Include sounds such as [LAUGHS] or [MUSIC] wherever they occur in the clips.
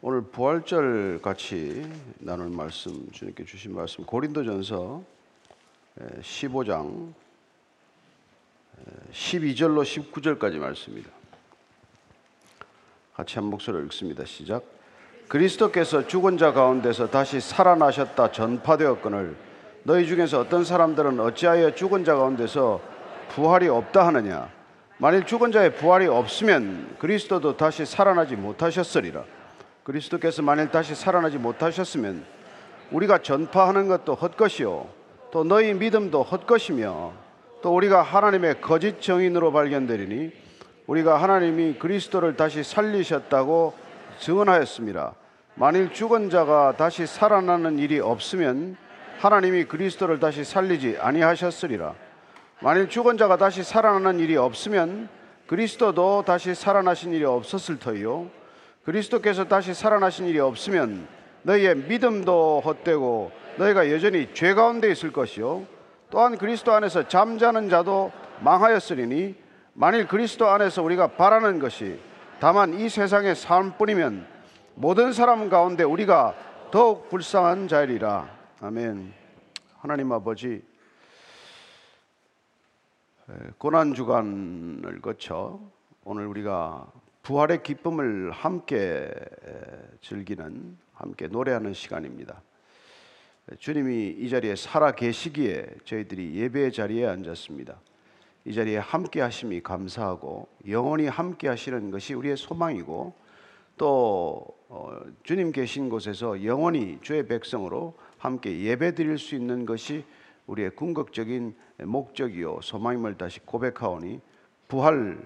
오늘 부활절 같이 나눌 말씀 주님께 주신 말씀 고린도전서 15장 12절로 19절까지 말씀입니다. 같이 한 목소리로 읽습니다. 시작. 그리스도께서 죽은 자 가운데서 다시 살아나셨다 전파되었거늘 너희 중에서 어떤 사람들은 어찌하여 죽은 자 가운데서 부활이 없다 하느냐 만일 죽은 자의 부활이 없으면 그리스도도 다시 살아나지 못하셨으리라 그리스도께서 만일 다시 살아나지 못하셨으면 우리가 전파하는 것도 헛것이요 또 너희 믿음도 헛것이며 또 우리가 하나님의 거짓 정인으로 발견되리니 우리가 하나님이 그리스도를 다시 살리셨다고 증언하였습니다. 만일 죽은 자가 다시 살아나는 일이 없으면 하나님이 그리스도를 다시 살리지 아니하셨으리라. 만일 죽은 자가 다시 살아나는 일이 없으면 그리스도도 다시 살아나신 일이 없었을 터이요. 그리스도께서 다시 살아나신 일이 없으면 너희의 믿음도 헛되고 너희가 여전히 죄 가운데 있을 것이요. 또한 그리스도 안에서 잠자는 자도 망하였으리니 만일 그리스도 안에서 우리가 바라는 것이 다만 이 세상의 삶뿐이면 모든 사람 가운데 우리가 더욱 불쌍한 자이리라. 아멘. 하나님 아버지 고난 주간을 거쳐 오늘 우리가 부활의 기쁨을 함께 즐기는 함께 노래하는 시간입니다. 주님이 이 자리에 살아 계시기에 저희들이 예배 자리에 앉았습니다. 이 자리에 함께 하심이 감사하고 영원히 함께 하시는 것이 우리의 소망이고 또 어, 주님 계신 곳에서 영원히 주의 백성으로 함께 예배 드릴 수 있는 것이 우리의 궁극적인 목적이요 소망임을 다시 고백하오니 부활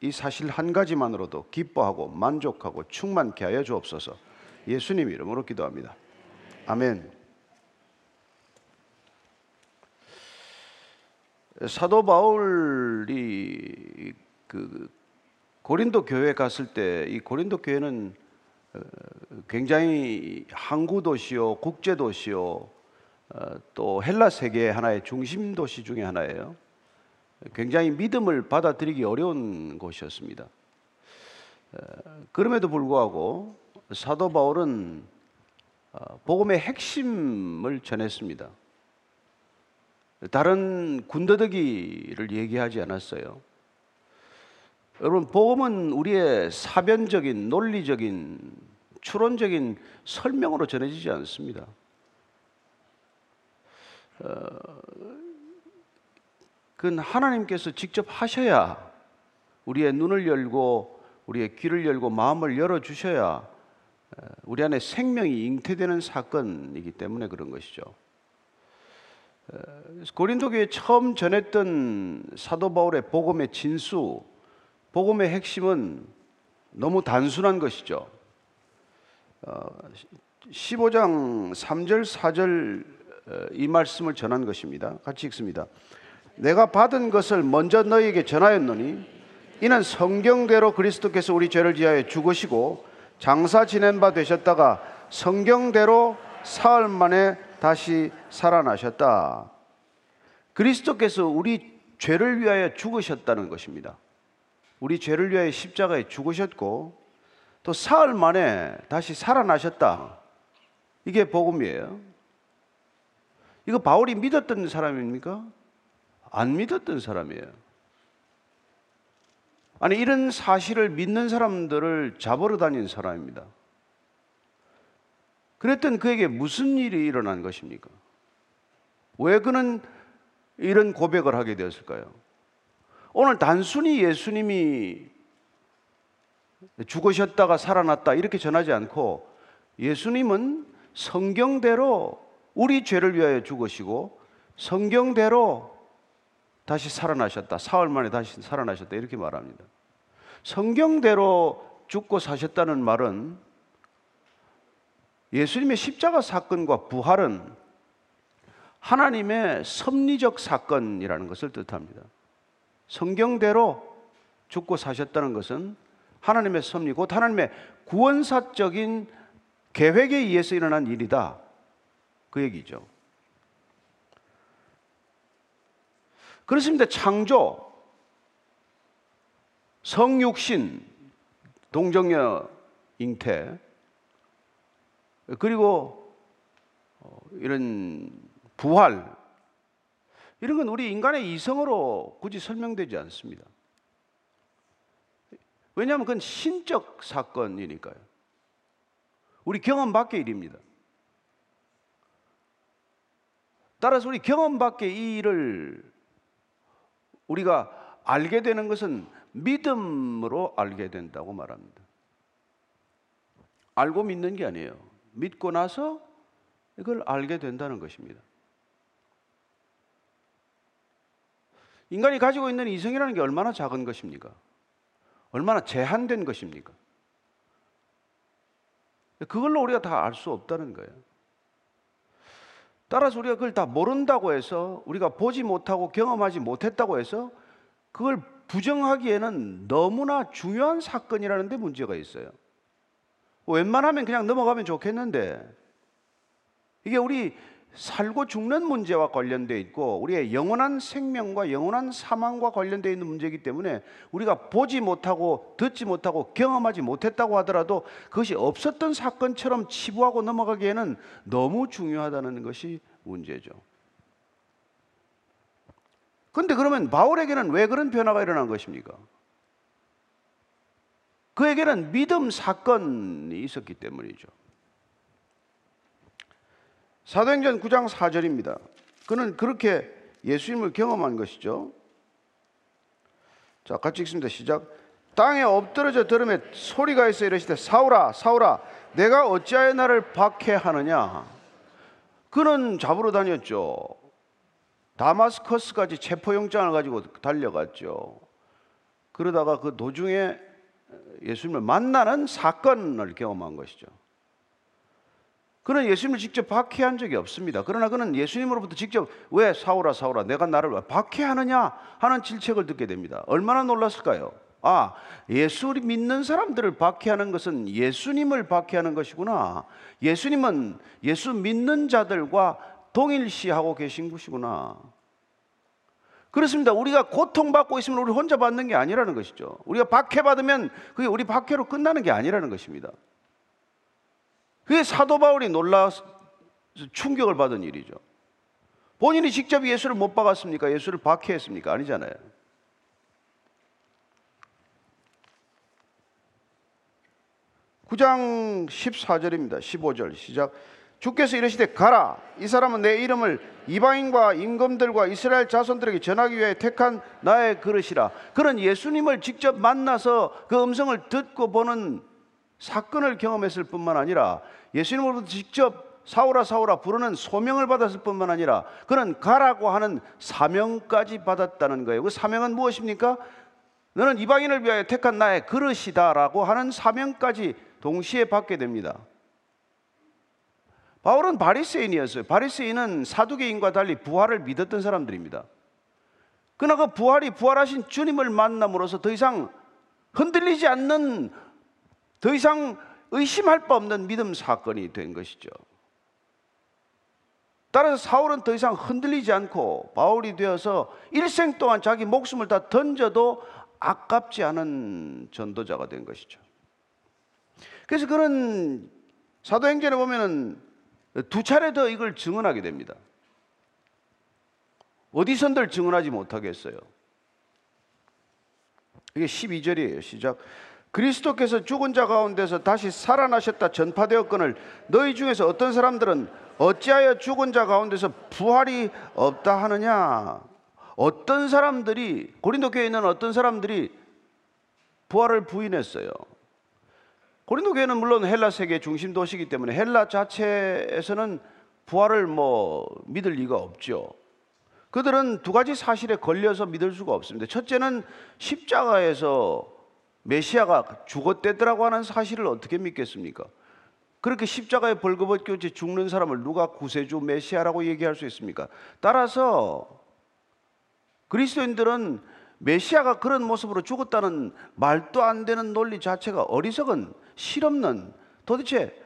이 사실 한 가지만으로도 기뻐하고 만족하고 충만케 하여 주옵소서. 예수님 이름으로 기도합니다. 아멘. 사도 바울이 그 고린도 교회 갔을 때 이 고린도 교회는 어, 굉장히 항구 도시요, 국제 도시요, 어, 또 헬라 세계 하나의 중심 도시 중에 하나예요. 굉장히 믿음을 받아들이기 어려운 곳이었습니다. 그럼에도 불구하고 사도 바울은 어, 복음의 핵심을 전했습니다. 다른 군더더기를 얘기하지 않았어요. 여러분, 복음은 우리의 사변적인, 논리적인, 추론적인 설명으로 전해지지 않습니다. 어, 그건 하나님께서 직접 하셔야 우리의 눈을 열고 우리의 귀를 열고 마음을 열어 주셔야 우리 안에 생명이 잉태되는 사건이기 때문에 그런 것이죠. 고린도 교회 처음 전했던 사도 바울의 복음의 진수, 복음의 핵심은 너무 단순한 것이죠. 15장 3절 4절 이 말씀을 전한 것입니다. 같이 읽습니다. 내가 받은 것을 먼저 너희에게 전하였노니 이는 성경대로 그리스도께서 우리 죄를 지하여 죽으시고 장사 지낸 바 되셨다가 성경대로 사흘 만에 다시 살아나셨다. 그리스도께서 우리 죄를 위하여 죽으셨다는 것입니다. 우리 죄를 위하여 십자가에 죽으셨고 또 사흘 만에 다시 살아나셨다. 이게 복음이에요. 이거 바울이 믿었던 사람입니까? 안 믿었던 사람이에요. 아니, 이런 사실을 믿는 사람들을 잡으러 다닌 사람입니다. 그랬던 그에게 무슨 일이 일어난 것입니까? 왜 그는 이런 고백을 하게 되었을까요? 오늘 단순히 예수님이 죽으셨다가 살아났다 이렇게 전하지 않고 예수님은 성경대로 우리 죄를 위하여 죽으시고 성경대로 다시 살아나셨다. 사흘 만에 다시 살아나셨다. 이렇게 말합니다. 성경대로 죽고 사셨다는 말은 예수님의 십자가 사건과 부활은 하나님의 섭리적 사건이라는 것을 뜻합니다. 성경대로 죽고 사셨다는 것은 하나님의 섭리, 곧 하나님의 구원사적인 계획에 의해서 일어난 일이다. 그 얘기죠. 그렇습니다. 창조, 성육신, 동정녀 잉태, 그리고 어, 이런 부활 이런 건 우리 인간의 이성으로 굳이 설명되지 않습니다. 왜냐하면 그건 신적 사건이니까요. 우리 경험 밖의 일입니다. 따라서 우리 경험 밖의 이 일을 우리가 알게 되는 것은 믿음으로 알게 된다고 말합니다. 알고 믿는 게 아니에요. 믿고 나서 이걸 알게 된다는 것입니다. 인간이 가지고 있는 이성이라는 게 얼마나 작은 것입니까? 얼마나 제한된 것입니까? 그걸로 우리가 다 알 수 없다는 거예요. 따라서 우리가 그걸 다 모른다고 해서 우리가 보지 못하고 경험하지 못했다고 해서 그걸 부정하기에는 너무나 중요한 사건이라는 데 문제가 있어요. 웬만하면 그냥 넘어가면 좋겠는데 이게 우리 살고 죽는 문제와 관련되어 있고 우리의 영원한 생명과 영원한 사망과 관련되어 있는 문제이기 때문에 우리가 보지 못하고 듣지 못하고 경험하지 못했다고 하더라도 그것이 없었던 사건처럼 치부하고 넘어가기에는 너무 중요하다는 것이 문제죠. 근데 그러면 바울에게는 왜 그런 변화가 일어난 것입니까? 그에게는 믿음 사건이 있었기 때문이죠. 사도행전 9장 4절입니다. 그는 그렇게 예수님을 경험한 것이죠. 자, 같이 읽습니다. 시작. 땅에 엎드러져 들음에 소리가 있어 이르시되 사울아 사울아 내가 어찌하여 나를 박해하느냐 그는 잡으러 다녔죠. 다마스커스까지 체포영장을 가지고 달려갔죠. 그러다가 그 도중에 예수님을 만나는 사건을 경험한 것이죠. 그는 예수님을 직접 박해한 적이 없습니다. 그러나 그는 예수님으로부터 직접 왜 사오라 사오라 내가 나를 왜 박해하느냐 하는 질책을 듣게 됩니다. 얼마나 놀랐을까요? 아, 예수 믿는 사람들을 박해하는 것은 예수님을 박해하는 것이구나. 예수님은 예수 믿는 자들과 동일시하고 계신 것이구나. 그렇습니다. 우리가 고통받고 있으면 우리 혼자 받는 게 아니라는 것이죠. 우리가 박해받으면 그게 우리 박해로 끝나는 게 아니라는 것입니다. 그게 사도 바울이 놀라 충격을 받은 일이죠. 본인이 직접 예수를 못 박았습니까? 예수를 박해했습니까? 아니잖아요. 구장 14절입니다. 15절 시작. 주께서 이르시되 가라 이 사람은 내 이름을 이방인과 임금들과 이스라엘 자손들에게 전하기 위해 택한 나의 그릇이라 그런 예수님을 직접 만나서 그 음성을 듣고 보는 사건을 경험했을 뿐만 아니라 예수님으로부터 직접 사오라 사오라 부르는 소명을 받았을 뿐만 아니라 그는 가라고 하는 사명까지 받았다는 거예요. 그 사명은 무엇입니까? 너는 이방인을 위하여 택한 나의 그릇이다라고 하는 사명까지 동시에 받게 됩니다. 바울은 바리새인이었어요. 바리새인은 사두개인과 달리 부활을 믿었던 사람들입니다. 그러나 그 부활이 부활하신 주님을 만남으로써 더 이상 흔들리지 않는 더 이상 의심할 바 없는 믿음 사건이 된 것이죠. 따라서 사울은 더 이상 흔들리지 않고 바울이 되어서 일생 동안 자기 목숨을 다 던져도 아깝지 않은 전도자가 된 것이죠. 그래서 그는 사도행전에 보면은 두 차례 더 이걸 증언하게 됩니다. 어디선들 증언하지 못하겠어요. 이게 12절이에요. 시작. 그리스도께서 죽은 자 가운데서 다시 살아나셨다 전파되었거늘 너희 중에서 어떤 사람들은 어찌하여 죽은 자 가운데서 부활이 없다 하느냐 어떤 사람들이 고린도 교회에 있는 어떤 사람들이 부활을 부인했어요. 고린도 교회는 물론 헬라 세계 중심 도시이기 때문에 헬라 자체에서는 부활을 뭐 믿을 리가 없죠. 그들은 두 가지 사실에 걸려서 믿을 수가 없습니다. 첫째는 십자가에서 메시아가 죽었대더라고 하는 사실을 어떻게 믿겠습니까? 그렇게 십자가에 벌거벗겨 죽는 사람을 누가 구세주 메시아라고 얘기할 수 있습니까? 따라서 그리스도인들은 메시아가 그런 모습으로 죽었다는 말도 안 되는 논리 자체가 어리석은 실없는 도대체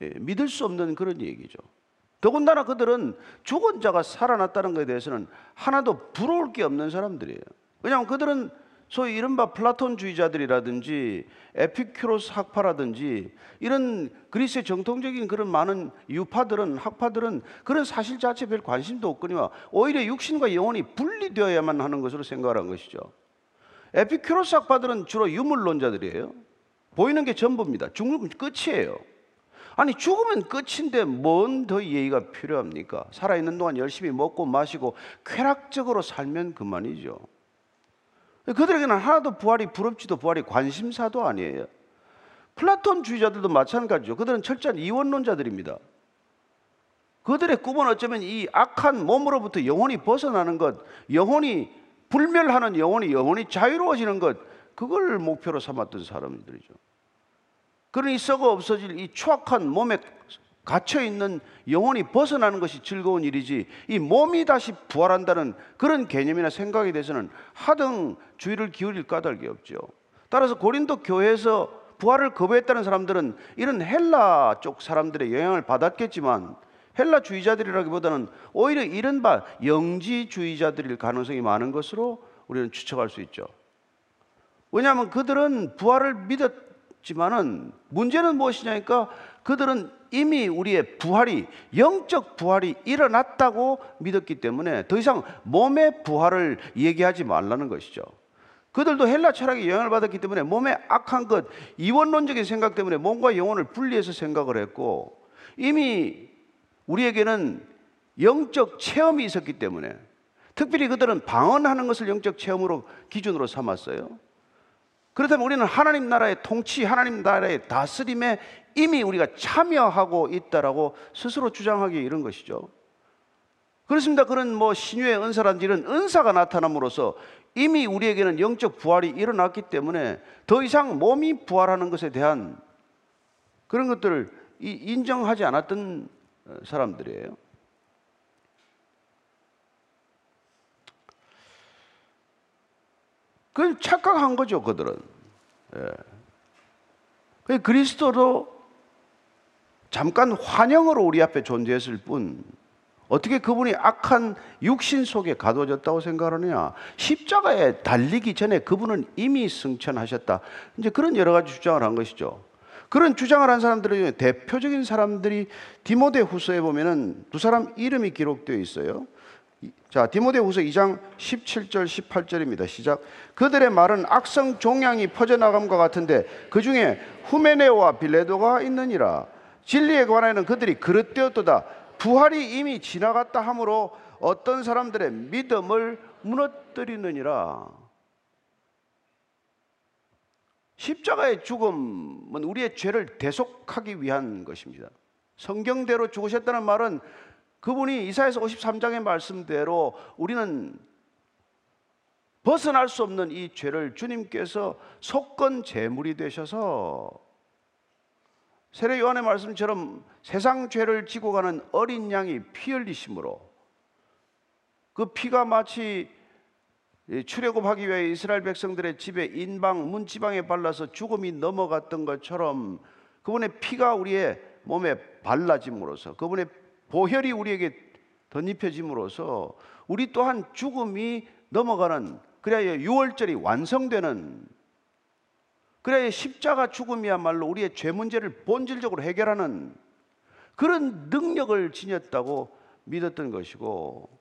예, 믿을 수 없는 그런 얘기죠. 더군다나 그들은 죽은 자가 살아났다는 것에 대해서는 하나도 부러울 게 없는 사람들이에요. 왜냐하면 그들은 소위 이른바 플라톤주의자들이라든지 에피큐로스 학파라든지 이런 그리스의 정통적인 그런 많은 유파들은 학파들은 그런 사실 자체에 별 관심도 없거니와 오히려 육신과 영혼이 분리되어야만 하는 것으로 생각을 한 것이죠. 에피큐로스 학파들은 주로 유물론자들이에요. 보이는 게 전부입니다. 죽으면 끝이에요. 아니 죽으면 끝인데 뭔 더 예의가 필요합니까? 살아있는 동안 열심히 먹고 마시고 쾌락적으로 살면 그만이죠. 그들에게는 하나도 부활이 부럽지도 부활이 관심사도 아니에요. 플라톤 주의자들도 마찬가지죠. 그들은 철저한 이원론자들입니다. 그들의 꿈은 어쩌면 이 악한 몸으로부터 영혼이 벗어나는 것, 영혼이 불멸하는 영혼이 영혼이 자유로워지는 것, 그걸 목표로 삼았던 사람들이죠. 그러니 썩어 없어질 이 추악한 몸에 갇혀 있는 영혼이 벗어나는 것이 즐거운 일이지 이 몸이 다시 부활한다는 그런 개념이나 생각에 대해서는 하등 주의를 기울일 까닭이 없죠. 따라서 고린도 교회에서 부활을 거부했다는 사람들은 이런 헬라 쪽 사람들의 영향을 받았겠지만 헬라 주의자들이라기보다는 오히려 이른바 영지주의자들일 가능성이 많은 것으로 우리는 추측할 수 있죠. 왜냐하면 그들은 부활을 믿었 지만은 문제는 무엇이냐니까 그들은 이미 우리의 부활이 영적 부활이 일어났다고 믿었기 때문에 더 이상 몸의 부활을 얘기하지 말라는 것이죠. 그들도 헬라 철학의 영향을 받았기 때문에 몸의 악한 것, 이원론적인 생각 때문에 몸과 영혼을 분리해서 생각을 했고 이미 우리에게는 영적 체험이 있었기 때문에 특별히 그들은 방언하는 것을 영적 체험으로 기준으로 삼았어요. 그렇다면 우리는 하나님 나라의 통치, 하나님 나라의 다스림에 이미 우리가 참여하고 있다라고 스스로 주장하기 이런 것이죠. 그렇습니다. 그런 뭐 신유의 은사라든지 이런 은사가 나타남으로써 이미 우리에게는 영적 부활이 일어났기 때문에 더 이상 몸이 부활하는 것에 대한 그런 것들을 인정하지 않았던 사람들이에요. 그건 착각한 거죠, 그들은. 예. 그리스도도 잠깐 환영으로 우리 앞에 존재했을 뿐 어떻게 그분이 악한 육신 속에 가둬졌다고 생각하느냐? 십자가에 달리기 전에 그분은 이미 승천하셨다. 이제 그런 여러 가지 주장을 한 것이죠. 그런 주장을 한 사람들 중에 대표적인 사람들이 디모데 후서에 보면은 두 사람 이름이 기록되어 있어요. 자, 디모데 후서 2장 17절 18절입니다. 시작. 그들의 말은 악성 종양이 퍼져나감과 같은데 그 중에 후메네오와 빌레도가 있느니라. 진리에 관하여는 그들이 그릇되었도다. 부활이 이미 지나갔다 하므로 어떤 사람들의 믿음을 무너뜨리느니라. 십자가의 죽음은 우리의 죄를 대속하기 위한 것입니다. 성경대로 죽으셨다는 말은 그분이 이사에서 53장의 말씀대로 우리는 벗어날 수 없는 이 죄를 주님께서 속건 제물이 되셔서 세례 요한의 말씀처럼 세상 죄를 지고 가는 어린 양이 피 흘리심으로 그 피가 마치 출애굽하기 위해 이스라엘 백성들의 집에 인방 문지방에 발라서 죽음이 넘어갔던 것처럼 그분의 피가 우리의 몸에 발라짐으로써 그분의 보혈이 우리에게 덧입혀짐으로써 우리 또한 죽음이 넘어가는 그래야 유월절이 완성되는 그래야 십자가 죽음이야말로 우리의 죄 문제를 본질적으로 해결하는 그런 능력을 지녔다고 믿었던 것이고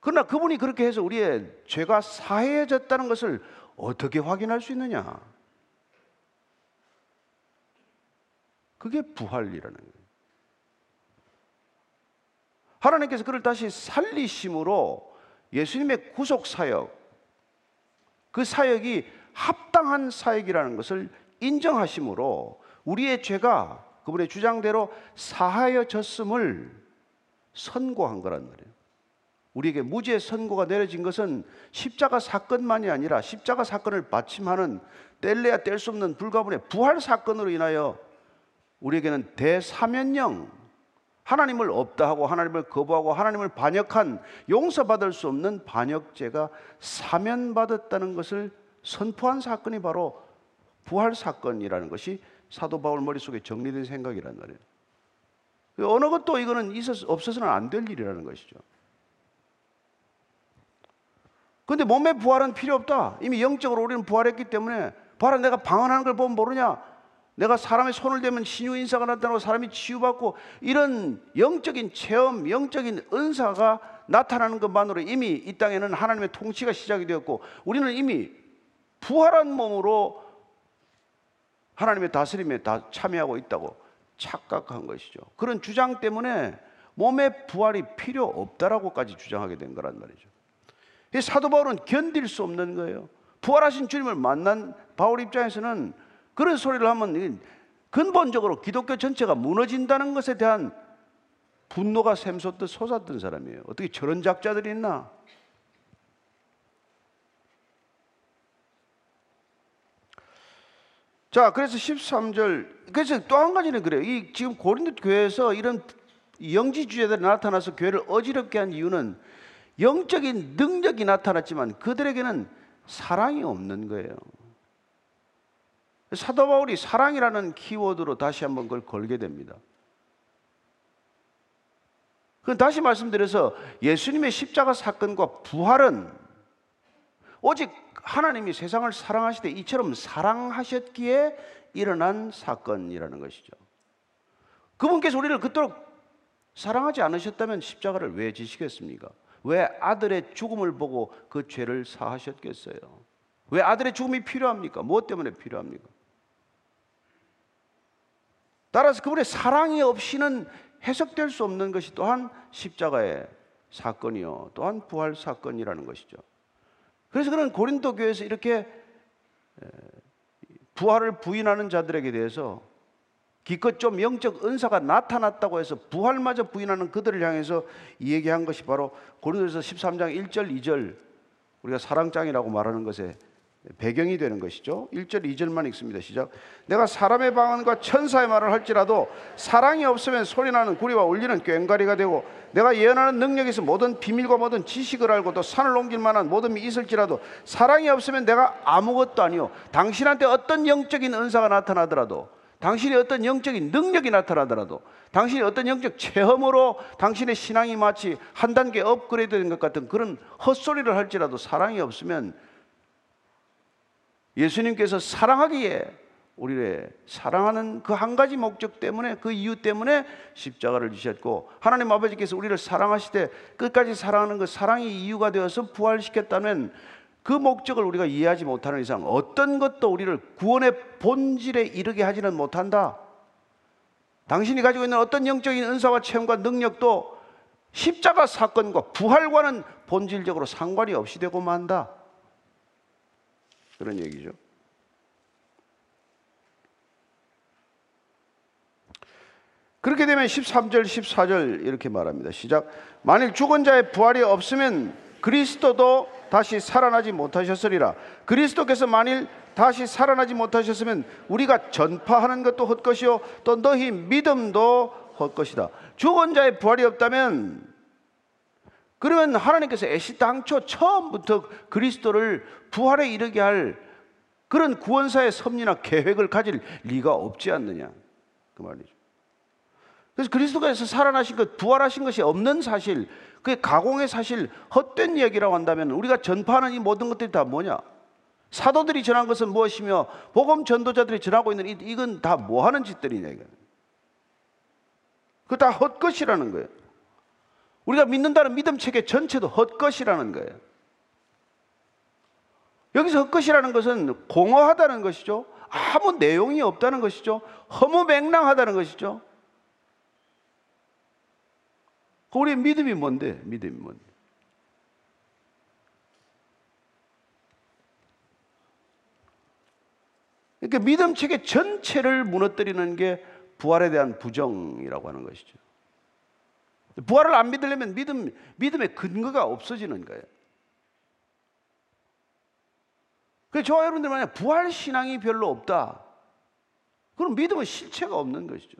그러나 그분이 그렇게 해서 우리의 죄가 사해졌다는 것을 어떻게 확인할 수 있느냐? 그게 부활이라는 거예요. 하나님께서 그를 다시 살리심으로 예수님의 구속 사역, 그 사역이 합당한 사역이라는 것을 인정하심으로 우리의 죄가 그분의 주장대로 사하여졌음을 선고한 거란 말이에요. 우리에게 무죄 선고가 내려진 것은 십자가 사건만이 아니라 십자가 사건을 받침하는 뗄래야 뗄 수 없는 불가분의 부활 사건으로 인하여 우리에게는 대사면령 하나님을 없다 하고 하나님을 거부하고 하나님을 반역한 용서받을 수 없는 반역죄가 사면받았다는 것을 선포한 사건이 바로 부활 사건이라는 것이 사도 바울 머릿속에 정리된 생각이란 말이에요. 어느 것도 이거는 있었, 없어서는 안 될 일이라는 것이죠. 근데 몸의 부활은 필요 없다. 이미 영적으로 우리는 부활했기 때문에 부활은 내가 방언하는 걸 보면 모르냐? 내가 사람의 손을 대면 신유 인사가 나타나고 사람이 치유받고 이런 영적인 체험, 영적인 은사가 나타나는 것만으로 이미 이 땅에는 하나님의 통치가 시작이 되었고 우리는 이미 부활한 몸으로 하나님의 다스림에 다 참여하고 있다고 착각한 것이죠. 그런 주장 때문에 몸의 부활이 필요 없다라고까지 주장하게 된 거란 말이죠. 사도 바울은 견딜 수 없는 거예요. 부활하신 주님을 만난 바울 입장에서는 그런 소리를 하면 근본적으로 기독교 전체가 무너진다는 것에 대한 분노가 샘솟듯 솟았던 사람이에요. 어떻게 저런 작자들이 있나? 자, 그래서 13절. 그래서 또 한 가지는 그래요. 이 지금 고린도 교회에서 이런 영지주의자들이 나타나서 교회를 어지럽게 한 이유는 영적인 능력이 나타났지만 그들에게는 사랑이 없는 거예요. 사도 바울이 사랑이라는 키워드로 다시 한번 그걸 걸게 됩니다. 그 다시 말씀드려서 예수님의 십자가 사건과 부활은 오직 하나님이 세상을 사랑하시되 이처럼 사랑하셨기에 일어난 사건이라는 것이죠. 그분께서 우리를 그토록 사랑하지 않으셨다면 십자가를 왜 지시겠습니까? 왜 아들의 죽음을 보고 그 죄를 사하셨겠어요? 왜 아들의 죽음이 필요합니까? 무엇 때문에 필요합니까? 따라서 그분의 사랑이 없이는 해석될 수 없는 것이 또한 십자가의 사건이요. 또한 부활 사건이라는 것이죠. 그래서 그는 고린도 교회에서 이렇게 부활을 부인하는 자들에게 대해서 기껏 좀 영적 은사가 나타났다고 해서 부활마저 부인하는 그들을 향해서 얘기한 것이 바로 고린도서 13장 1절 2절 우리가 사랑장이라고 말하는 것에 배경이 되는 것이죠. 1절 2절만 읽습니다. 시작. 내가 사람의 방언과 천사의 말을 할지라도 사랑이 없으면 소리나는 구리와 울리는 꽹과리가 되고 내가 예언하는 능력에서 모든 비밀과 모든 지식을 알고 또 산을 옮길 만한 모든 미 있을지라도 사랑이 없으면 내가 아무것도 아니요. 당신한테 어떤 영적인 은사가 나타나더라도 당신이 어떤 영적인 능력이 나타나더라도 당신이 어떤 영적 체험으로 당신의 신앙이 마치 한 단계 업그레이드 된 것 같은 그런 헛소리를 할지라도 사랑이 없으면 예수님께서 사랑하기에 우리를 사랑하는 그 한 가지 목적 때문에 그 이유 때문에 십자가를 지셨고 하나님 아버지께서 우리를 사랑하시되 끝까지 사랑하는 그 사랑이 이유가 되어서 부활시켰다면 그 목적을 우리가 이해하지 못하는 이상 어떤 것도 우리를 구원의 본질에 이르게 하지는 못한다. 당신이 가지고 있는 어떤 영적인 은사와 체험과 능력도 십자가 사건과 부활과는 본질적으로 상관이 없이 되고 만다. 그런 얘기죠. 그렇게 되면 13절, 14절 이렇게 말합니다. 시작. 만일 죽은 자의 부활이 없으면 그리스도도 다시 살아나지 못하셨으리라. 그리스도께서 만일 다시 살아나지 못하셨으면 우리가 전파하는 것도 헛것이요 또 너희 믿음도 헛것이다. 죽은 자의 부활이 없다면 그러면 하나님께서 애시 당초 처음부터 그리스도를 부활에 이르게 할 그런 구원사의 섭리나 계획을 가질 리가 없지 않느냐 그 말이죠. 그래서 그리스도께서 살아나신 것, 부활하신 것이 없는 사실, 그게 가공의 사실, 헛된 이야기라고 한다면 우리가 전파하는 이 모든 것들이 다 뭐냐? 사도들이 전한 것은 무엇이며 복음 전도자들이 전하고 있는 이건 다 뭐 하는 짓들이냐. 그다 헛것이라는 거예요. 우리가 믿는다는 믿음 체계 전체도 헛것이라는 거예요. 여기서 헛것이라는 것은 공허하다는 것이죠. 아무 내용이 없다는 것이죠. 허무맹랑하다는 것이죠. 우리의 믿음이 뭔데? 믿음이 뭔데? 그러니까 믿음 체계 전체를 무너뜨리는 게 부활에 대한 부정이라고 하는 것이죠. 부활을 안 믿으려면 믿음, 믿음의 근거가 없어지는 거예요. 그래서 저와 여러분들 만약 부활 신앙이 별로 없다. 그럼 믿음은 실체가 없는 것이죠.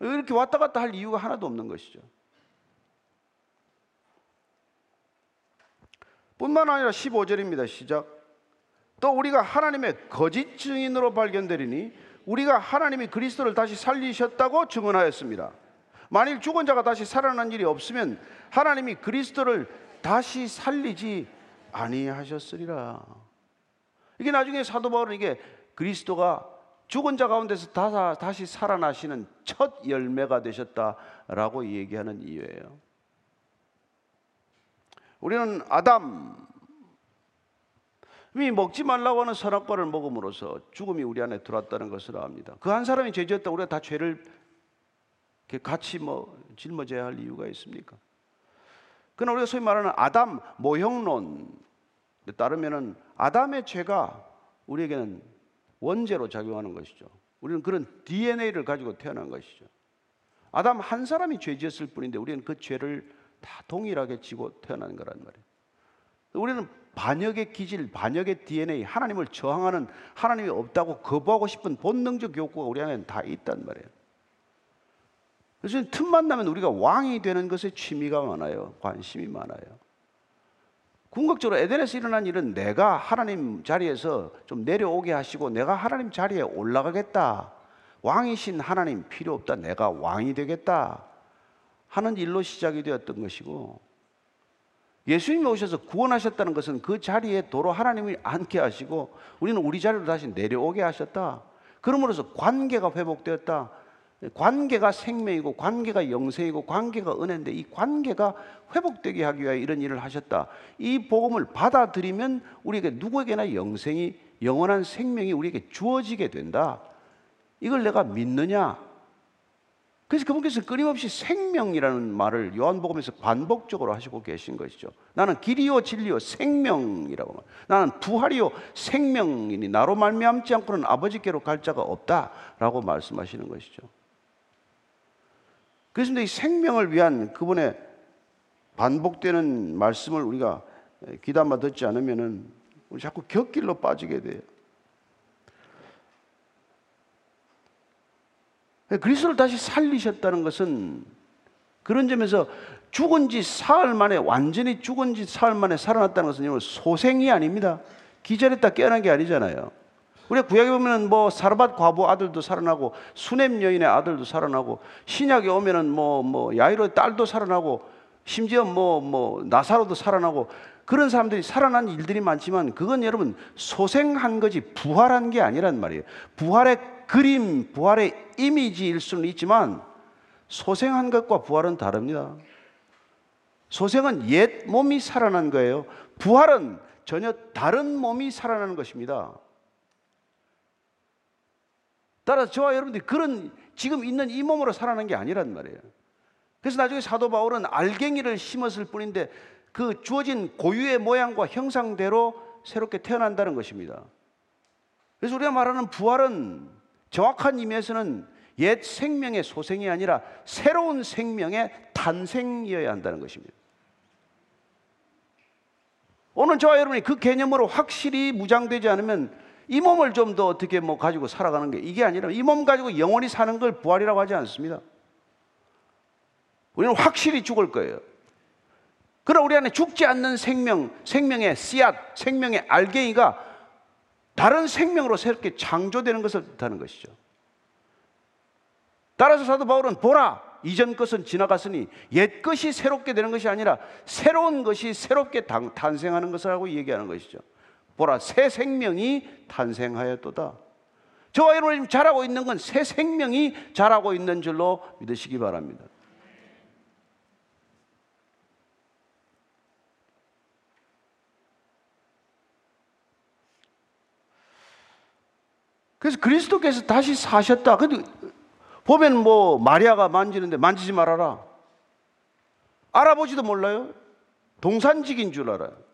이렇게 왔다 갔다 할 이유가 하나도 없는 것이죠. 뿐만 아니라 15절입니다. 시작. 또 우리가 하나님의 거짓 증인으로 발견되리니 우리가 하나님이 그리스도를 다시 살리셨다고 증언하였습니다. 만일 죽은 자가 다시 살아난 일이 없으면 하나님이 그리스도를 다시 살리지 아니하셨으리라. 이게 나중에 사도 바울은 이게 그리스도가 죽은 자 가운데서 다시 살아나시는 첫 열매가 되셨다라고 얘기하는 이유예요. 우리는 아담 이 먹지 말라고 하는 선악과를 먹음으로써 죽음이 우리 안에 들어왔다는 것을 압니다. 그 한 사람이 죄지었다 우리가 다 죄를 같이 뭐 짊어져야 할 이유가 있습니까? 그러나 우리가 소위 말하는 아담 모형론에 따르면은 아담의 죄가 우리에게는 원죄로 작용하는 것이죠. 우리는 그런 DNA를 가지고 태어난 것이죠. 아담 한 사람이 죄지었을 뿐인데 우리는 그 죄를 다 동일하게 지고 태어난 거란 말이에요. 우리는 반역의 기질, 반역의 DNA, 하나님을 저항하는 하나님이 없다고 거부하고 싶은 본능적 욕구가 우리 안에 다 있단 말이에요. 그래서 틈만 나면 우리가 왕이 되는 것에 취미가 많아요. 관심이 많아요. 궁극적으로 에덴에서 일어난 일은 내가 하나님 자리에서 좀 내려오게 하시고 내가 하나님 자리에 올라가겠다. 왕이신 하나님 필요 없다. 내가 왕이 되겠다. 하는 일로 시작이 되었던 것이고 예수님이 오셔서 구원하셨다는 것은 그 자리에 도로 하나님이 앉게 하시고 우리는 우리 자리로 다시 내려오게 하셨다. 그러므로서 관계가 회복되었다. 관계가 생명이고 관계가 영생이고 관계가 은혜인데 이 관계가 회복되게 하기 위하여 이런 일을 하셨다. 이 복음을 받아들이면 우리에게 누구에게나 영생이 영원한 생명이 우리에게 주어지게 된다. 이걸 내가 믿느냐? 그래서 그분께서 끊임없이 생명이라는 말을 요한복음에서 반복적으로 하시고 계신 것이죠. 나는 길이요 진리요 생명이라고 말. 나는 부활이요 생명이니 나로 말미암지 않고는 아버지께로 갈 자가 없다라고 말씀하시는 것이죠. 그래서 이 생명을 위한 그분의 반복되는 말씀을 우리가 귀담아 듣지 않으면은 우리 자꾸 곁길로 빠지게 돼요. 그리스도를 다시 살리셨다는 것은 그런 점에서 죽은 지 사흘 만에 완전히 죽은 지 사흘 만에 살아났다는 것은 소생이 아닙니다. 기절했다 깨어난 게 아니잖아요. 우리 구약에 보면은 뭐 사르밧 과부 아들도 살아나고 수넴 여인의 아들도 살아나고 신약에 오면은 뭐뭐 뭐 야이로의 딸도 살아나고 심지어 뭐뭐 뭐 나사로도 살아나고 그런 사람들이 살아난 일들이 많지만 그건 여러분 소생한 거지 부활한 게 아니란 말이에요. 부활의 그림, 부활의 이미지일 수는 있지만 소생한 것과 부활은 다릅니다. 소생은 옛 몸이 살아난 거예요. 부활은 전혀 다른 몸이 살아나는 것입니다. 따라서 저와 여러분들이 그런 지금 있는 이 몸으로 살아난 게 아니란 말이에요. 그래서 나중에 사도 바울은 알갱이를 심었을 뿐인데 그 주어진 고유의 모양과 형상대로 새롭게 태어난다는 것입니다. 그래서 우리가 말하는 부활은 정확한 의미에서는 옛 생명의 소생이 아니라 새로운 생명의 탄생이어야 한다는 것입니다. 오늘 저와 여러분이 그 개념으로 확실히 무장되지 않으면 이 몸을 좀 더 어떻게 뭐 가지고 살아가는 게 이게 아니라 이 몸 가지고 영원히 사는 걸 부활이라고 하지 않습니다. 우리는 확실히 죽을 거예요. 그러나 우리 안에 죽지 않는 생명, 생명의 씨앗, 생명의 알갱이가 다른 생명으로 새롭게 창조되는 것을 뜻하는 것이죠. 따라서 사도 바울은 보라 이전 것은 지나갔으니 옛 것이 새롭게 되는 것이 아니라 새로운 것이 새롭게 탄생하는 것을 하고 얘기하는 것이죠. 보라 새 생명이 탄생하였도다. 저와 여러분이 자라고 있는 건 새 생명이 자라고 있는 줄로 믿으시기 바랍니다. 그래서 그리스도께서 다시 사셨다. 근데 보면 뭐 마리아가 만지는데 만지지 말아라. 알아보지도 몰라요. 동산직인 줄 알아요.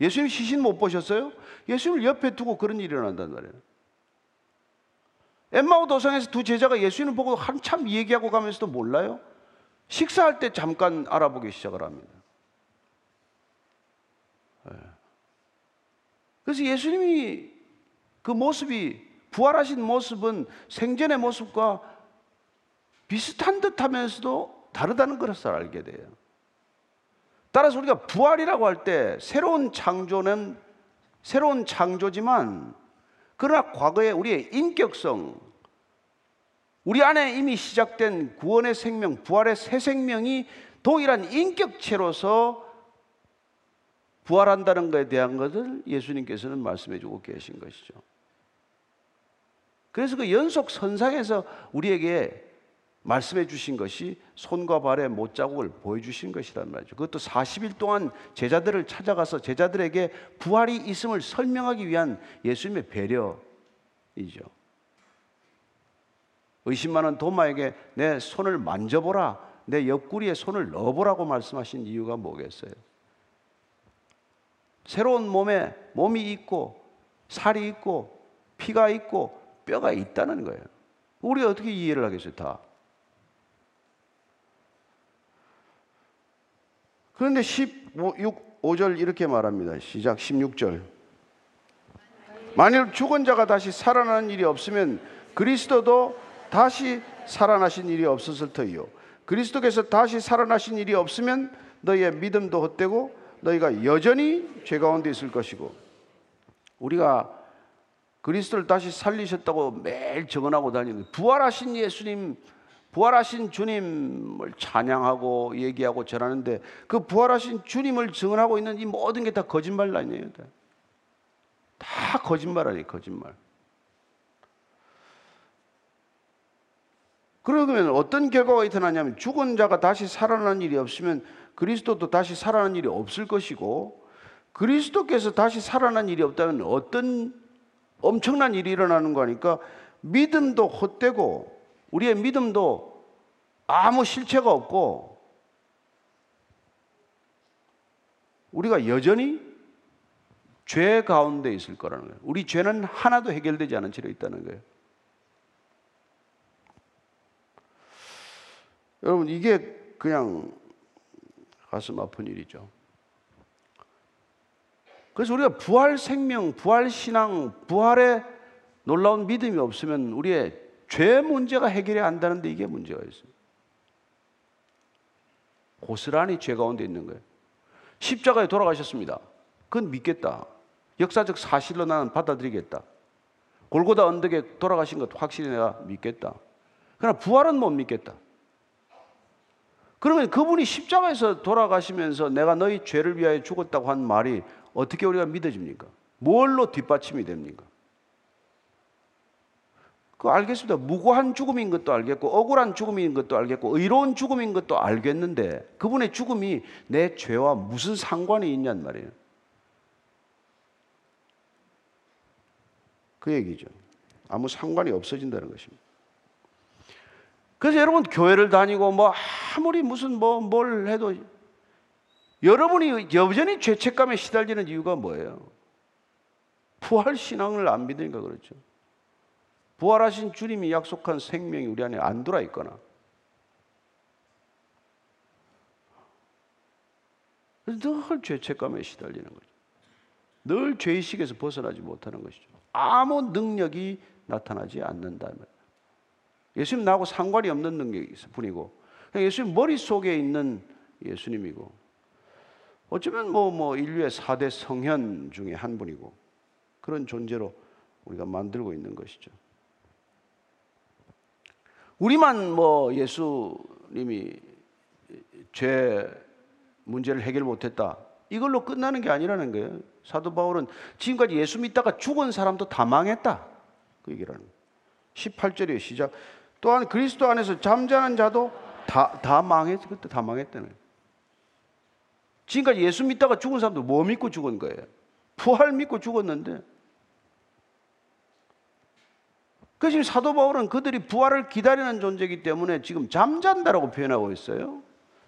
예수님 시신 못 보셨어요? 예수님을 옆에 두고 그런 일이 일어난단 말이에요. 엠마오 도상에서 두 제자가 예수님을 보고 한참 얘기하고 가면서도 몰라요? 식사할 때 잠깐 알아보기 시작을 합니다. 예. 그래서 예수님이 그 모습이 부활하신 모습은 생전의 모습과 비슷한 듯 하면서도 다르다는 것을 알게 돼요. 따라서 우리가 부활이라고 할 때 새로운 창조는 새로운 창조지만 그러나 과거에 우리의 인격성, 우리 안에 이미 시작된 구원의 생명, 부활의 새 생명이 동일한 인격체로서 부활한다는 것에 대한 것을 예수님께서는 말씀해 주고 계신 것이죠. 그래서 그 연속 선상에서 우리에게 말씀해 주신 것이 손과 발의 못자국을 보여주신 것이란 말이죠. 그것도 40일 동안 제자들을 찾아가서 제자들에게 부활이 있음을 설명하기 위한 예수님의 배려이죠. 의심 많은 도마에게 내 손을 만져보라, 내 옆구리에 손을 넣어보라고 말씀하신 이유가 뭐겠어요? 새로운 몸에 몸이 있고 살이 있고 피가 있고 뼈가 있다는 거예요. 우리 어떻게 이해를 하겠어요, 다? 그런데 16, 5절 이렇게 말합니다. 시작 16절. 만일 죽은 자가 다시 살아나는 일이 없으면 그리스도도 다시 살아나신 일이 없었을 터이요. 그리스도께서 다시 살아나신 일이 없으면 너희의 믿음도 헛되고 너희가 여전히 죄 가운데 있을 것이고 우리가 그리스도를 다시 살리셨다고 매일 증언하고 다니는 부활하신 예수님 부활하신 주님을 찬양하고 얘기하고 전하는데 그 부활하신 주님을 증언하고 있는 이 모든 게 다 거짓말 아니에요. 다, 다 거짓말 아니에요. 거짓말. 그러면 어떤 결과가 나타나냐면 죽은 자가 다시 살아나는 일이 없으면 그리스도도 다시 살아나는 일이 없을 것이고 그리스도께서 다시 살아난 일이 없다면 어떤 엄청난 일이 일어나는 거니까 믿음도 헛되고 우리의 믿음도 아무 실체가 없고 우리가 여전히 죄 가운데 있을 거라는 거예요. 우리 죄는 하나도 해결되지 않은 채로 있다는 거예요. 여러분 이게 그냥 가슴 아픈 일이죠. 그래서 우리가 부활 생명, 부활 신앙, 부활의 놀라운 믿음이 없으면 우리의 죄 문제가 해결이 안 되는데 이게 문제가 있어요. 고스란히 죄 가운데 있는 거예요. 십자가에 돌아가셨습니다. 그건 믿겠다. 역사적 사실로 나는 받아들이겠다. 골고다 언덕에 돌아가신 것 확실히 내가 믿겠다. 그러나 부활은 못 믿겠다. 그러면 그분이 십자가에서 돌아가시면서 내가 너희 죄를 위하여 죽었다고 한 말이 어떻게 우리가 믿어집니까? 뭘로 뒷받침이 됩니까? 그 알겠습니다. 무고한 죽음인 것도 알겠고 억울한 죽음인 것도 알겠고 의로운 죽음인 것도 알겠는데 그분의 죽음이 내 죄와 무슨 상관이 있냔 말이에요. 그 얘기죠. 아무 상관이 없어진다는 것입니다. 그래서 여러분 교회를 다니고 뭐 아무리 무슨 뭐 뭘 해도 여러분이 여전히 죄책감에 시달리는 이유가 뭐예요? 부활 신앙을 안 믿으니까 그렇죠. 부활하신 주님이 약속한 생명이 우리 안에 안 들어 있거나 늘 죄책감에 시달리는 거죠. 늘 죄의식에서 벗어나지 못하는 것이죠. 아무 능력이 나타나지 않는다면. 예수님 나하고 상관이 없는 능력이 분이고 예수님 머릿속에 있는 예수님이고 어쩌면 뭐, 뭐 인류의 4대 성현 중에 한 분이고 그런 존재로 우리가 만들고 있는 것이죠. 우리만 뭐 예수님이 죄 문제를 해결 못했다. 이걸로 끝나는 게 아니라는 거예요. 사도 바울은 지금까지 예수 믿다가 죽은 사람도 다 망했다. 그 얘기라는 거예요. 18절의 시작. 또한 그리스도 안에서 잠자는 자도 다, 다 망했, 그때 다 망했다는 거예요. 지금까지 예수 믿다가 죽은 사람도 뭐 믿고 죽은 거예요? 부활 믿고 죽었는데. 그 지금 사도 바울은 그들이 부활을 기다리는 존재이기 때문에 지금 잠잔다라고 표현하고 있어요.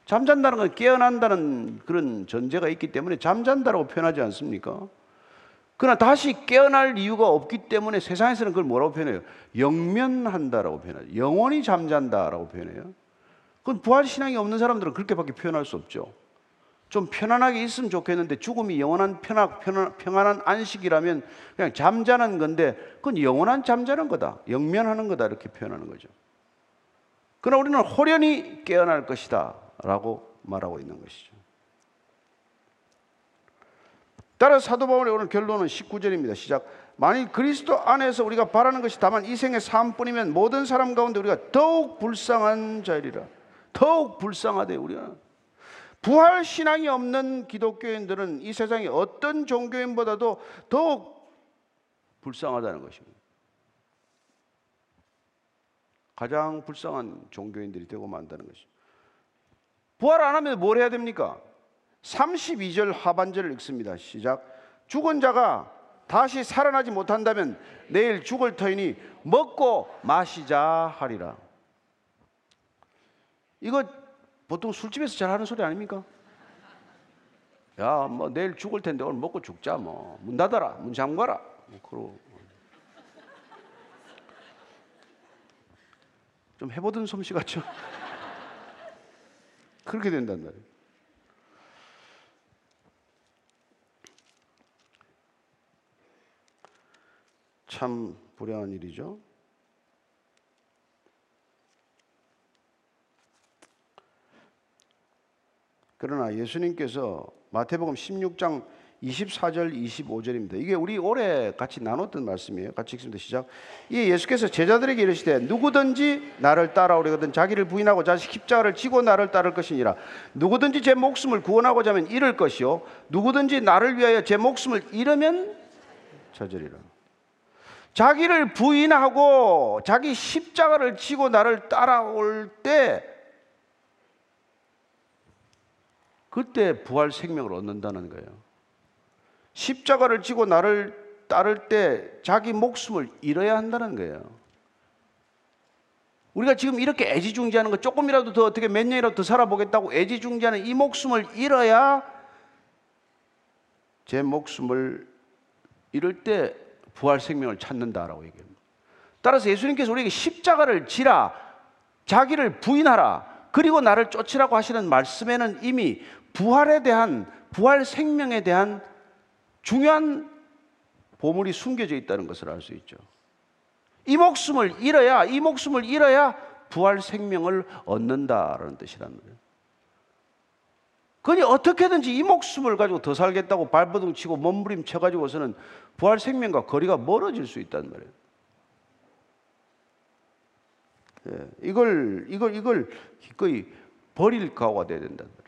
잠잔다는 건 깨어난다는 그런 전제가 있기 때문에 잠잔다라고 표현하지 않습니까? 그러나 다시 깨어날 이유가 없기 때문에 세상에서는 그걸 뭐라고 표현해요? 영면한다라고 표현해요. 영원히 잠잔다라고 표현해요. 그건 부활 신앙이 없는 사람들은 그렇게밖에 표현할 수 없죠. 좀 편안하게 있으면 좋겠는데 죽음이 영원한 편악, 편안, 평안한 안식이라면 그냥 잠자는 건데 그건 영원한 잠자는 거다. 영면하는 거다. 이렇게 표현하는 거죠. 그러나 우리는 호련히 깨어날 것이다. 라고 말하고 있는 것이죠. 따라 사도 바울의 오늘 결론은 19절입니다. 시작. 만일 그리스도 안에서 우리가 바라는 것이 다만 이 생의 삶뿐이면 모든 사람 가운데 우리가 더욱 불쌍한 자리라. 더욱 불쌍하대 우리가. 부활 신앙이 없는 기독교인들은 이 세상의 어떤 종교인보다도 더욱 불쌍하다는 것입니다. 가장 불쌍한 종교인들이 되고 만다는 것이죠. 부활 안 하면 뭘 해야 됩니까? 32절 하반절을 읽습니다. 시작. 죽은 자가 다시 살아나지 못한다면 내일 죽을 터이니 먹고 마시자 하리라. 이거 보통 술집에서 잘 하는 소리 아닙니까? 야, 뭐 내일 죽을 텐데 오늘 먹고 죽자 뭐. 문 닫아라. 문 잠가라. 뭐 그러고. 좀 해보던 솜씨 같죠? [LAUGHS] 그렇게 된단 말이에요. 참 불행한 일이죠. 그러나 예수님께서 마태복음 16장 24절 25절입니다. 이게 우리 올해 같이 나눴던 말씀이에요. 같이 읽습니다. 시작. 이 예수께서 제자들에게 이르시되 누구든지 나를 따라오려거든 자기를 부인하고 자식 십자가를 지고 나를 따를 것이니라. 누구든지 제 목숨을 구원하고자 하면 잃을 것이요 누구든지 나를 위하여 제 목숨을 잃으면 저절이라. 자기를 부인하고 자기 십자가를 지고 나를 따라올 때 그때 부활 생명을 얻는다는 거예요. 십자가를 지고 나를 따를 때 자기 목숨을 잃어야 한다는 거예요. 우리가 지금 이렇게 애지중지하는 거 조금이라도 더 어떻게 몇 년이라도 더 살아보겠다고 애지중지하는 이 목숨을 잃어야 제 목숨을 잃을 때 부활 생명을 찾는다라고 얘기합니다. 따라서 예수님께서 우리에게 십자가를 지라, 자기를 부인하라, 그리고 나를 쫓으라고 하시는 말씀에는 이미 부활에 대한 부활 생명에 대한 중요한 보물이 숨겨져 있다는 것을 알 수 있죠. 이 목숨을 잃어야 이 목숨을 잃어야 부활 생명을 얻는다라는 뜻이란 말이에요. 그니 어떻게든지 이 목숨을 가지고 더 살겠다고 발버둥 치고 몸부림 쳐 가지고서는 부활 생명과 거리가 멀어질 수 있단 말이에요. 예, 이걸 이걸 이걸 기꺼이 버릴 각오가 돼야 말이에요.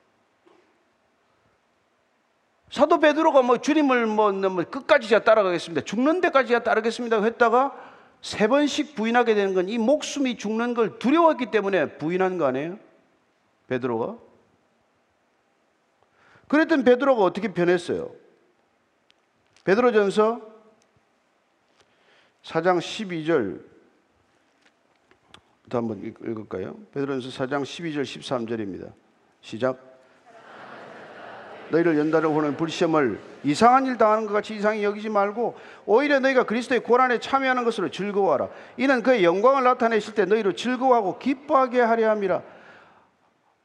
사도 베드로가 뭐 주님을 뭐, 뭐 끝까지 제가 따라가겠습니다. 죽는 데까지 제가 따르겠습니다. 했다가 세 번씩 부인하게 되는 건 이 목숨이 죽는 걸 두려웠기 때문에 부인한 거 아니에요? 베드로가? 그랬던 베드로가 어떻게 변했어요? 베드로전서 4장 12절 또 한번 읽을까요? 베드로전서 4장 12절 13절입니다. 시작. 너희를 연달아 오는 불시험을 이상한 일 당하는 것 같이 이상히 여기지 말고 오히려 너희가 그리스도의 고난에 참여하는 것으로 즐거워하라. 이는 그의 영광을 나타내실 때 너희로 즐거워하고 기뻐하게 하려 함이라.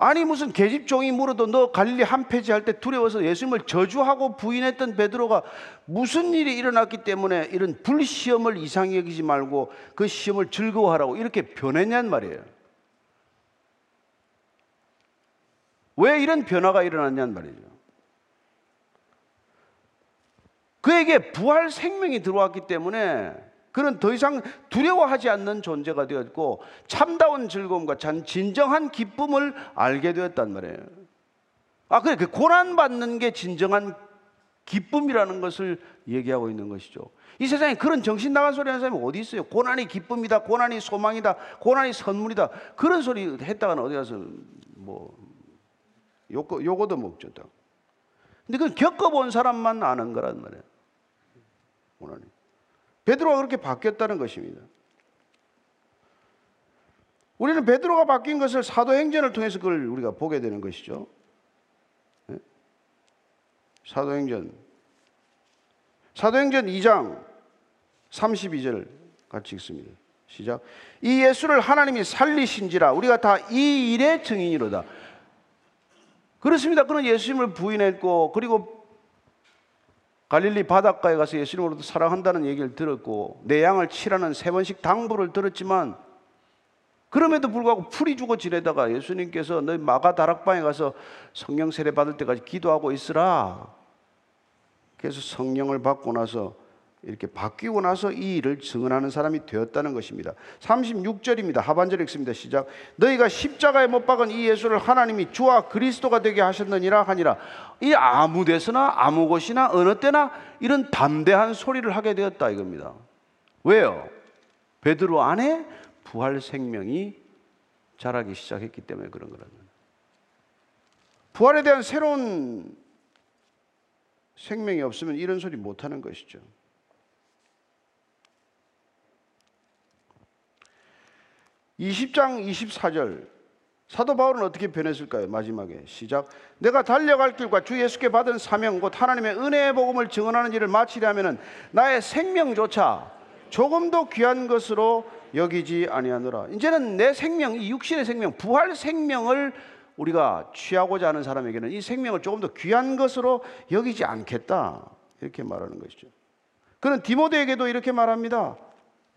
아니 무슨 계집종이 물어도 너 갈릴리 한 패지 할 때 두려워서 예수님을 저주하고 부인했던 베드로가 무슨 일이 일어났기 때문에 이런 불시험을 이상히 여기지 말고 그 시험을 즐거워하라고 이렇게 변했냔 말이에요. 왜 이런 변화가 일어났냔 말이죠. 그에게 부활 생명이 들어왔기 때문에 그는 더 이상 두려워하지 않는 존재가 되었고 참다운 즐거움과 진정한 기쁨을 알게 되었단 말이에요. 아, 그래. 그 고난 받는 게 진정한 기쁨이라는 것을 얘기하고 있는 것이죠. 이 세상에 그런 정신 나간 소리 하는 사람이 어디 있어요? 고난이 기쁨이다, 고난이 소망이다, 고난이 선물이다. 그런 소리 했다가는 어디 가서 뭐 요거 요거도 먹죠. 근데 그건 겪어본 사람만 아는 거란 말이에요. 고난이. 베드로가 그렇게 바뀌었다는 것입니다. 우리는 베드로가 바뀐 것을 사도행전을 통해서 그걸 우리가 보게 되는 것이죠. 네? 사도행전. 사도행전 2장 32절 같이 읽습니다. 시작. 이 예수를 하나님이 살리신지라 우리가 다 이 일의 증인이로다. 그렇습니다. 그는 예수님을 부인했고 그리고 갈릴리 바닷가에 가서 예수님으로도 사랑한다는 얘기를 들었고 내 양을 치라는 세 번씩 당부를 들었지만 그럼에도 불구하고 풀이 주고 지내다가 예수님께서 너희 마가 다락방에 가서 성령 세례 받을 때까지 기도하고 있으라. 그래서 성령을 받고 나서 이렇게 바뀌고 나서 이 일을 증언하는 사람이 되었다는 것입니다. 36절입니다. 하반절 읽습니다. 시작. 너희가 십자가에 못 박은 이 예수를 하나님이 주와 그리스도가 되게 하셨느니라 하니라. 이 아무 데서나 아무 곳이나 어느 때나 이런 담대한 소리를 하게 되었다 이겁니다. 왜요? 베드로 안에 부활 생명이 자라기 시작했기 때문에 그런 거라는. 부활에 대한 새로운 생명이 없으면 이런 소리 못 하는 것이죠. 20장 24절 사도 바울은 어떻게 변했을까요? 마지막에 시작. 내가 달려갈 길과 주 예수께 받은 사명 곧 하나님의 은혜의 복음을 증언하는 일을 마치려면은 나의 생명조차 조금도 귀한 것으로 여기지 아니하노라. 이제는 내 생명, 이 육신의 생명, 부활 생명을 우리가 취하고자 하는 사람에게는 이 생명을 조금 더 귀한 것으로 여기지 않겠다. 이렇게 말하는 것이죠. 그는 디모데에게도 이렇게 말합니다.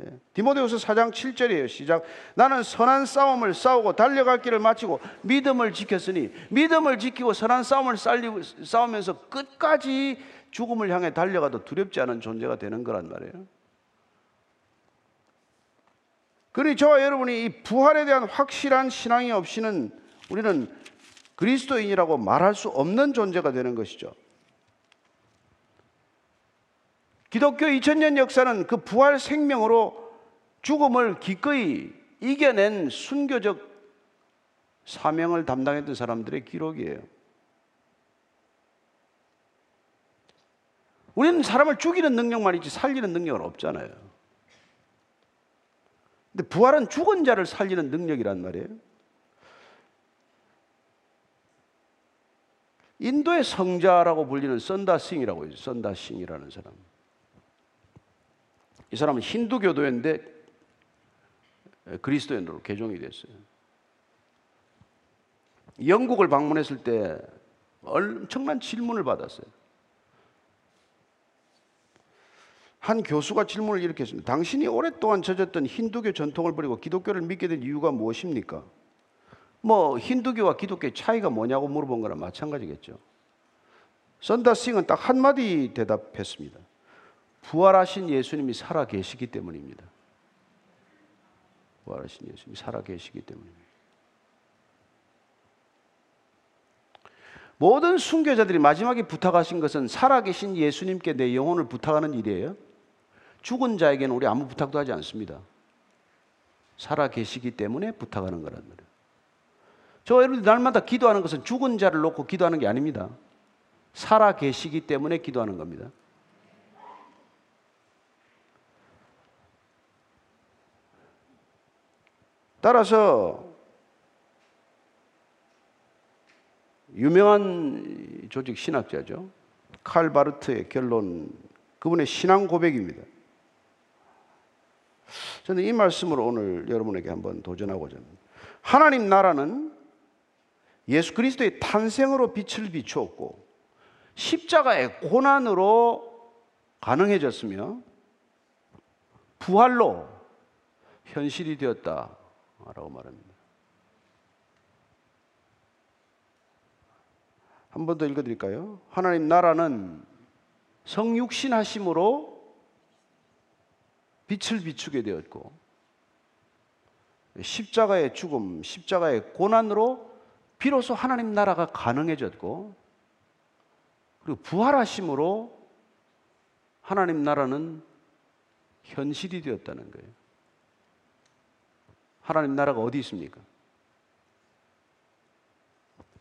예. 디모데후서 4장 7절이에요. 시작. 나는 선한 싸움을 싸우고 달려갈 길을 마치고 믿음을 지켰으니 믿음을 지키고 선한 싸움을 살리고 싸우면서 끝까지 죽음을 향해 달려가도 두렵지 않은 존재가 되는 거란 말이에요. 그러니 저와 여러분이 이 부활에 대한 확실한 신앙이 없이는 우리는 그리스도인이라고 말할 수 없는 존재가 되는 것이죠. 기독교 2000년 역사는 그 부활 생명으로 죽음을 기꺼이 이겨낸 순교적 사명을 담당했던 사람들의 기록이에요. 우리는 사람을 죽이는 능력만 있지 살리는 능력은 없잖아요. 근데 부활은 죽은 자를 살리는 능력이란 말이에요. 인도의 성자라고 불리는 썬다싱이라고 해요. 썬다싱이라는 사람. 이 사람은 힌두교도였는데 그리스도인으로 개종이 됐어요. 영국을 방문했을 때 엄청난 질문을 받았어요. 한 교수가 질문을 이렇게 했습니다. 당신이 오랫동안 젖었던 힌두교 전통을 버리고 기독교를 믿게 된 이유가 무엇입니까? 뭐 힌두교와 기독교의 차이가 뭐냐고 물어본 거랑 마찬가지겠죠. 선다싱은 딱 한마디 대답했습니다. 부활하신 예수님이 살아 계시기 때문입니다. 부활하신 예수님이 살아 계시기 때문입니다. 모든 순교자들이 마지막에 부탁하신 것은 살아계신 예수님께 내 영혼을 부탁하는 일이에요. 죽은 자에게는 우리 아무 부탁도 하지 않습니다. 살아 계시기 때문에 부탁하는 거란 말이에요. 저 여러분들 날마다 기도하는 것은 죽은 자를 놓고 기도하는 게 아닙니다. 살아 계시기 때문에 기도하는 겁니다. 따라서 유명한 조직 신학자죠. 칼 바르트의 결론, 그분의 신앙 고백입니다. 저는 이 말씀으로 오늘 여러분에게 한번 도전하고자 합니다. 하나님 나라는 예수 그리스도의 탄생으로 빛을 비추었고 십자가의 고난으로 가능해졌으며 부활로 현실이 되었다. 라고 말합니다. 한 번 더 읽어드릴까요? 하나님 나라는 성육신 하심으로 빛을 비추게 되었고 십자가의 죽음, 십자가의 고난으로 비로소 하나님 나라가 가능해졌고 그리고 부활하심으로 하나님 나라는 현실이 되었다는 거예요. 하나님 나라가 어디 있습니까?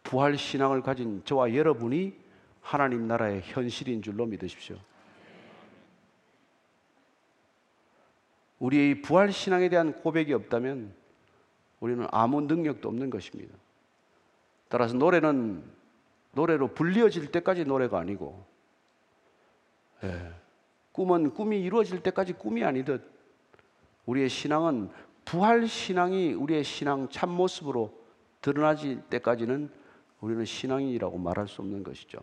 부활 신앙을 가진 저와 여러분이 하나님 나라의 현실인 줄로 믿으십시오. 우리의 부활 신앙에 대한 고백이 없다면 우리는 아무 능력도 없는 것입니다. 따라서 노래는 노래로 불리어질 때까지 노래가 아니고, 예, 꿈은 꿈이 이루어질 때까지 꿈이 아니듯 우리의 신앙은 부활 신앙이 우리의 신앙 참모습으로 드러나질 때까지는 우리는 신앙이라고 말할 수 없는 것이죠.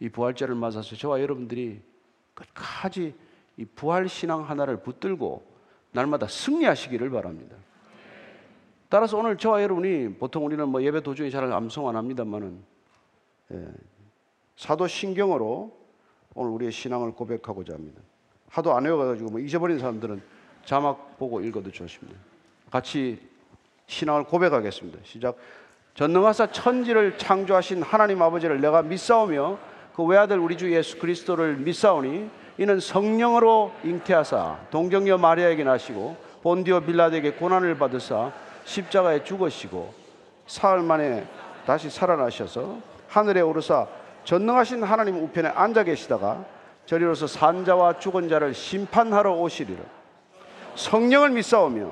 이 부활절을 맞아서 저와 여러분들이 끝까지 이 부활 신앙 하나를 붙들고 날마다 승리하시기를 바랍니다. 따라서 오늘 저와 여러분이 보통 우리는 뭐 예배 도중에 잘 암송 안 합니다만은 예, 사도 신경으로 오늘 우리의 신앙을 고백하고자 합니다. 하도 안 외워가지고 뭐 잊어버린 사람들은 자막 보고 읽어도 좋습니다. 같이 신앙을 고백하겠습니다. 시작. 전능하사 천지를 창조하신 하나님 아버지를 내가 믿사오며 그 외아들 우리 주 예수 그리스도를 믿사오니 이는 성령으로 잉태하사 동정녀 마리아에게 나시고 본디오 빌라드에게 고난을 받으사 십자가에 죽으시고 사흘 만에 다시 살아나셔서 하늘에 오르사 전능하신 하나님 우편에 앉아 계시다가 저리로서 산자와 죽은 자를 심판하러 오시리라 성령을 믿사오며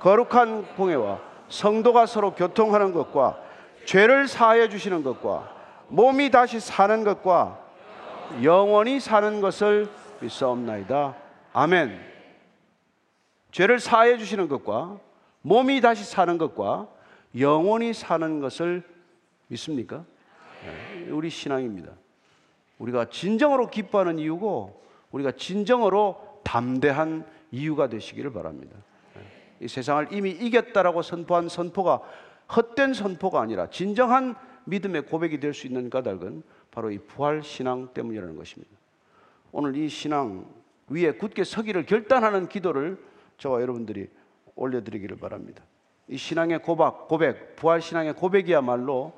거룩한 공예와 성도가 서로 교통하는 것과 죄를 사하여 주시는 것과 몸이 다시 사는 것과 영원히 사는 것을 믿사옵나이다. 아멘. 죄를 사하여 주시는 것과 몸이 다시 사는 것과 영원히 사는 것을 믿습니까? 네, 우리 신앙입니다. 우리가 진정으로 기뻐하는 이유고 우리가 진정으로 담대한 이유가 되시기를 바랍니다. 네, 이 세상을 이미 이겼다라고 선포한 선포가 헛된 선포가 아니라 진정한 믿음의 고백이 될 수 있는 까닭은 바로 이 부활 신앙 때문이라는 것입니다. 오늘 이 신앙 위에 굳게 서기를 결단하는 기도를 저와 여러분들이 올려드리기를 바랍니다. 이 신앙의 고박, 고백, 부활 신앙의 고백이야말로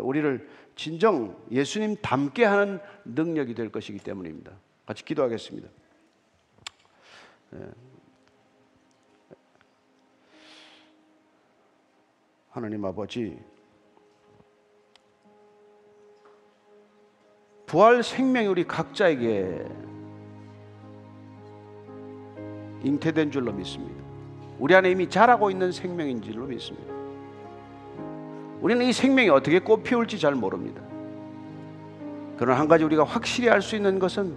우리를 진정 예수님 닮게 하는 능력이 될 것이기 때문입니다. 같이 기도하겠습니다. 하나님 아버지, 부활 생명이 우리 각자에게 잉태된 줄로 믿습니다. 우리 안에 이미 자라고 있는 생명인 줄로 믿습니다. 우리는 이 생명이 어떻게 꽃 피울지 잘 모릅니다. 그러나 한 가지 우리가 확실히 알 수 있는 것은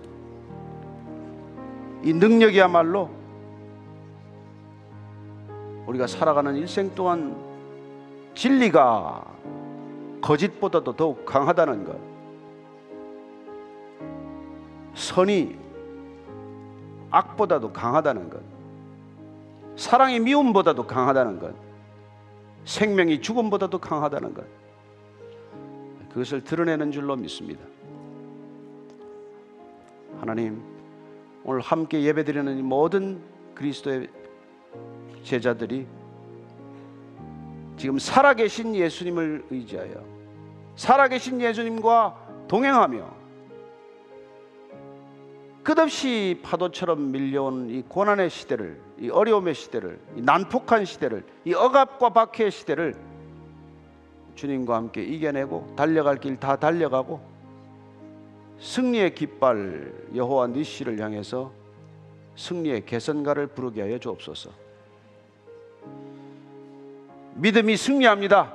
이 능력이야말로 우리가 살아가는 일생 동안 진리가 거짓보다도 더욱 강하다는 것. 선이 악보다도 강하다는 것. 사랑이 미움보다도 강하다는 것. 생명이 죽음보다도 강하다는 것. 그것을 드러내는 줄로 믿습니다. 하나님, 오늘 함께 예배드리는 모든 그리스도의 제자들이 지금 살아계신 예수님을 의지하여 살아계신 예수님과 동행하며 끝없이 파도처럼 밀려온 이 고난의 시대를, 이 어려움의 시대를, 이 난폭한 시대를, 이 억압과 박해의 시대를 주님과 함께 이겨내고 달려갈 길 다 달려가고 승리의 깃발 여호와 니시를 향해서 승리의 개선가를 부르게 하여 주옵소서. 믿음이 승리합니다.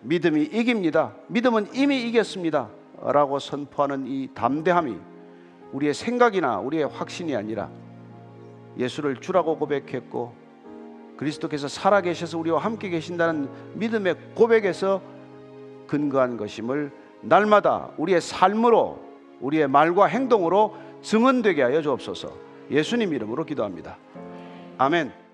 믿음이 이깁니다. 믿음은 이미 이겼습니다. 라고 선포하는 이 담대함이 우리의 생각이나 우리의 확신이 아니라 예수를 주라고 고백했고 그리스도께서 살아계셔서 우리와 함께 계신다는 믿음의 고백에서 근거한 것임을 날마다 우리의 삶으로 우리의 말과 행동으로 증언되게 하여 주옵소서 예수님 이름으로 기도합니다. 아멘.